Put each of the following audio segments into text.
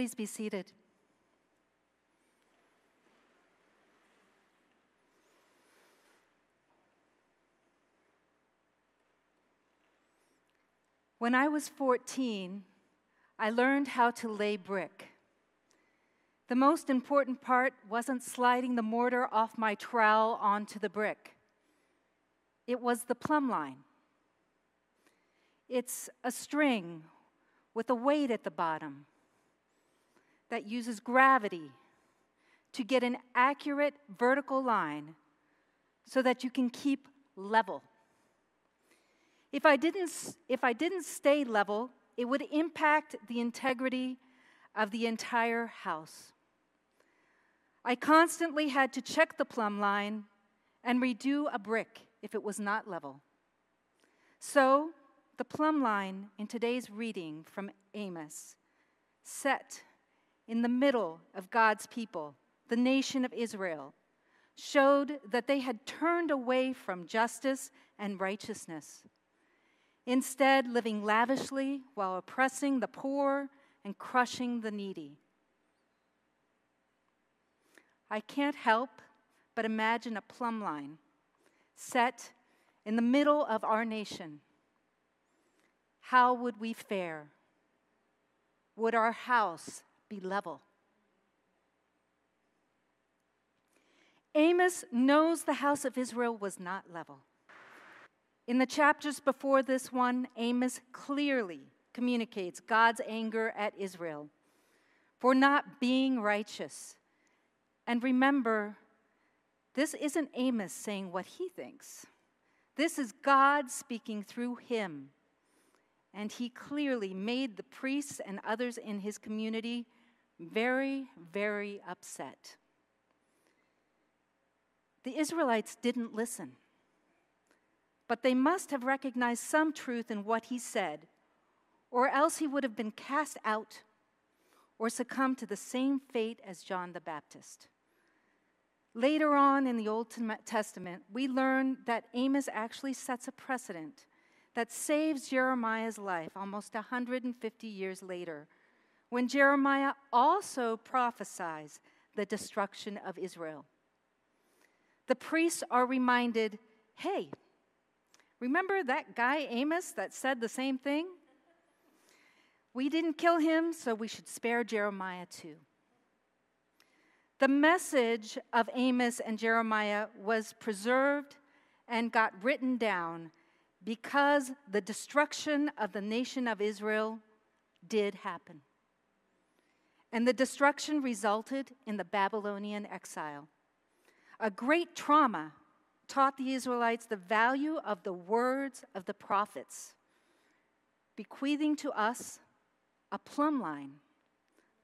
Please be seated. When I was 14, I learned how to lay brick. The most important part wasn't sliding the mortar off my trowel onto the brick, it was the plumb line. It's a string with a weight at the bottom that uses gravity to get an accurate vertical line so that you can keep level. If I didn't, if I didn't stay level, it would impact the integrity of the entire house. I constantly had to check the plumb line and redo a brick if it was not level. So, the plumb line in today's reading from Amos, set in the middle of God's people, the nation of Israel, showed that they had turned away from justice and righteousness instead, living lavishly while oppressing the poor and crushing the needy. I can't help but imagine a plumb line set in the middle of our nation. How would we fare? Would our house be level? Amos knows the house of Israel was not level. In the chapters before this one, Amos clearly communicates God's anger at Israel for not being righteous. And remember, this isn't Amos saying what he thinks. This is God speaking through him. And he clearly made the priests and others in his community very, very upset. The Israelites didn't listen but they must have recognized some truth in what he said, or else he would have been cast out or succumbed to the same fate as John the Baptist. Later on in the Old Testament, we learn that Amos actually sets a precedent that saves Jeremiah's life almost 150 years later, when Jeremiah also prophesies the destruction of Israel. The priests are reminded hey, Remember that guy Amos that said the same thing? We didn't kill him, so we should spare Jeremiah too. The message of Amos and Jeremiah was preserved and got written down because the destruction of the nation of Israel did happen. And the destruction resulted in the Babylonian exile, a great trauma taught the Israelites the value of the words of the prophets, bequeathing to us a plumb line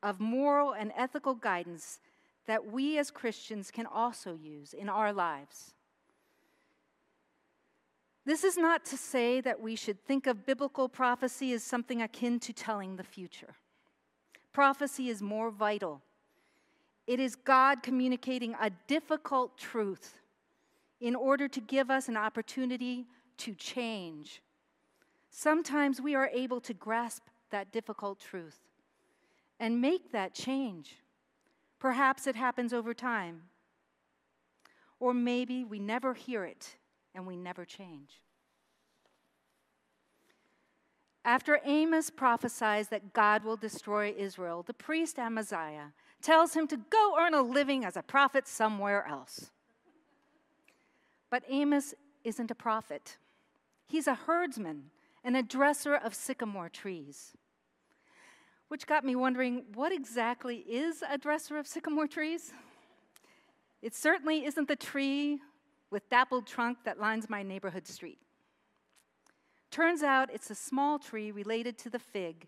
of moral and ethical guidance that we as Christians can also use in our lives. This is not to say that we should think of biblical prophecy as something akin to telling the future. Prophecy is more vital. It is God communicating a difficult truth in order to give us an opportunity to change. Sometimes we are able to grasp that difficult truth and make that change. Perhaps it happens over time. Or maybe we never hear it and we never change. After Amos prophesies that God will destroy Israel, the priest Amaziah tells him to go earn a living as a prophet somewhere else. But Amos isn't a prophet, he's a herdsman and a dresser of sycamore trees. Which got me wondering what exactly is a dresser of sycamore trees? It certainly isn't the tree with dappled trunk that lines my neighborhood street. Turns out it's a small tree related to the fig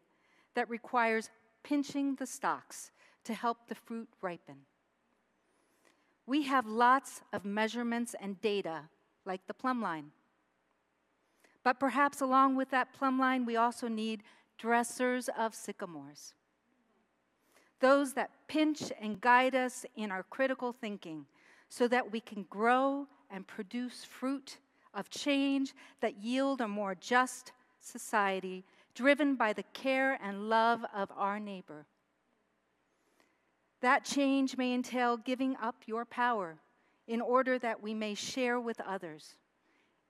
that requires pinching the stalks to help the fruit ripen. We have lots of measurements and data, like the plumb line. But perhaps along with that plumb line, we also need dressers of sycamores. Those that pinch and guide us in our critical thinking so that we can grow and produce fruit of change that yield a more just society driven by the care and love of our neighbor. That change may entail giving up your power in order that we may share with others.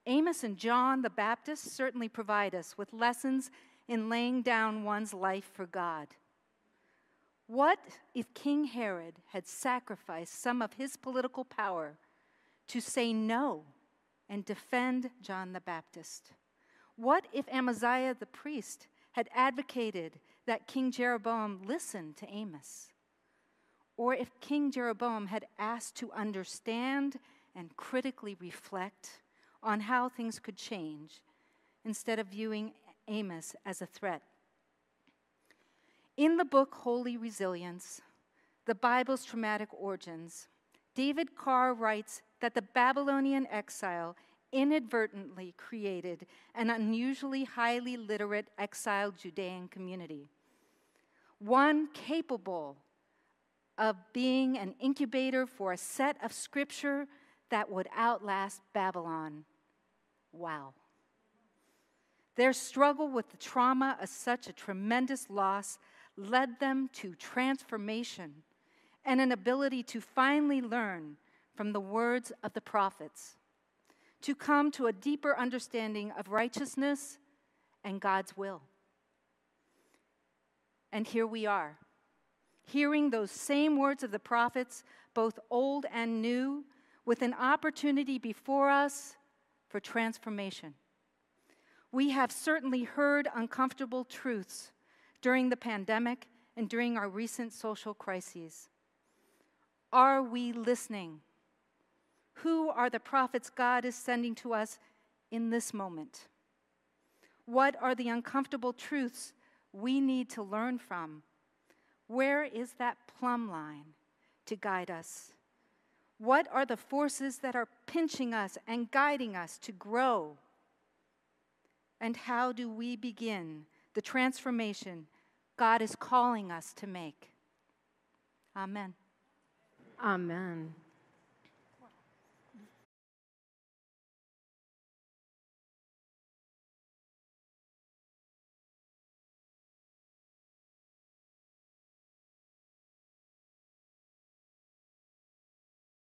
Amos and John the Baptist certainly provide us with lessons in laying down one's life for God. What if King Herod had sacrificed some of his political power to say no and defend John the Baptist? What if Amaziah the priest had advocated that King Jeroboam listen to Amos? Or if King Jeroboam had asked to understand and critically reflect on how things could change instead of viewing Amos as a threat in the book Holy Resilience, the Bible's traumatic origins, David Carr writes that the Babylonian exile inadvertently created an unusually highly literate exiled Judean community, one capable of being an incubator for a set of scripture that would outlast Babylon. Wow. Their struggle with the trauma of such a tremendous loss led them to transformation and an ability to finally learn from the words of the prophets, to come to a deeper understanding of righteousness and God's will. And here we are, hearing those same words of the prophets, both old and new, with an opportunity before us for transformation. We have certainly heard uncomfortable truths during the pandemic and during our recent social crises? Are we listening? Who are the prophets God is sending to us in this moment? What are the uncomfortable truths we need to learn from? Where is that plumb line to guide us? What are the forces that are pinching us and guiding us to grow? And how do we begin the transformation God is calling us to make. Amen. Amen.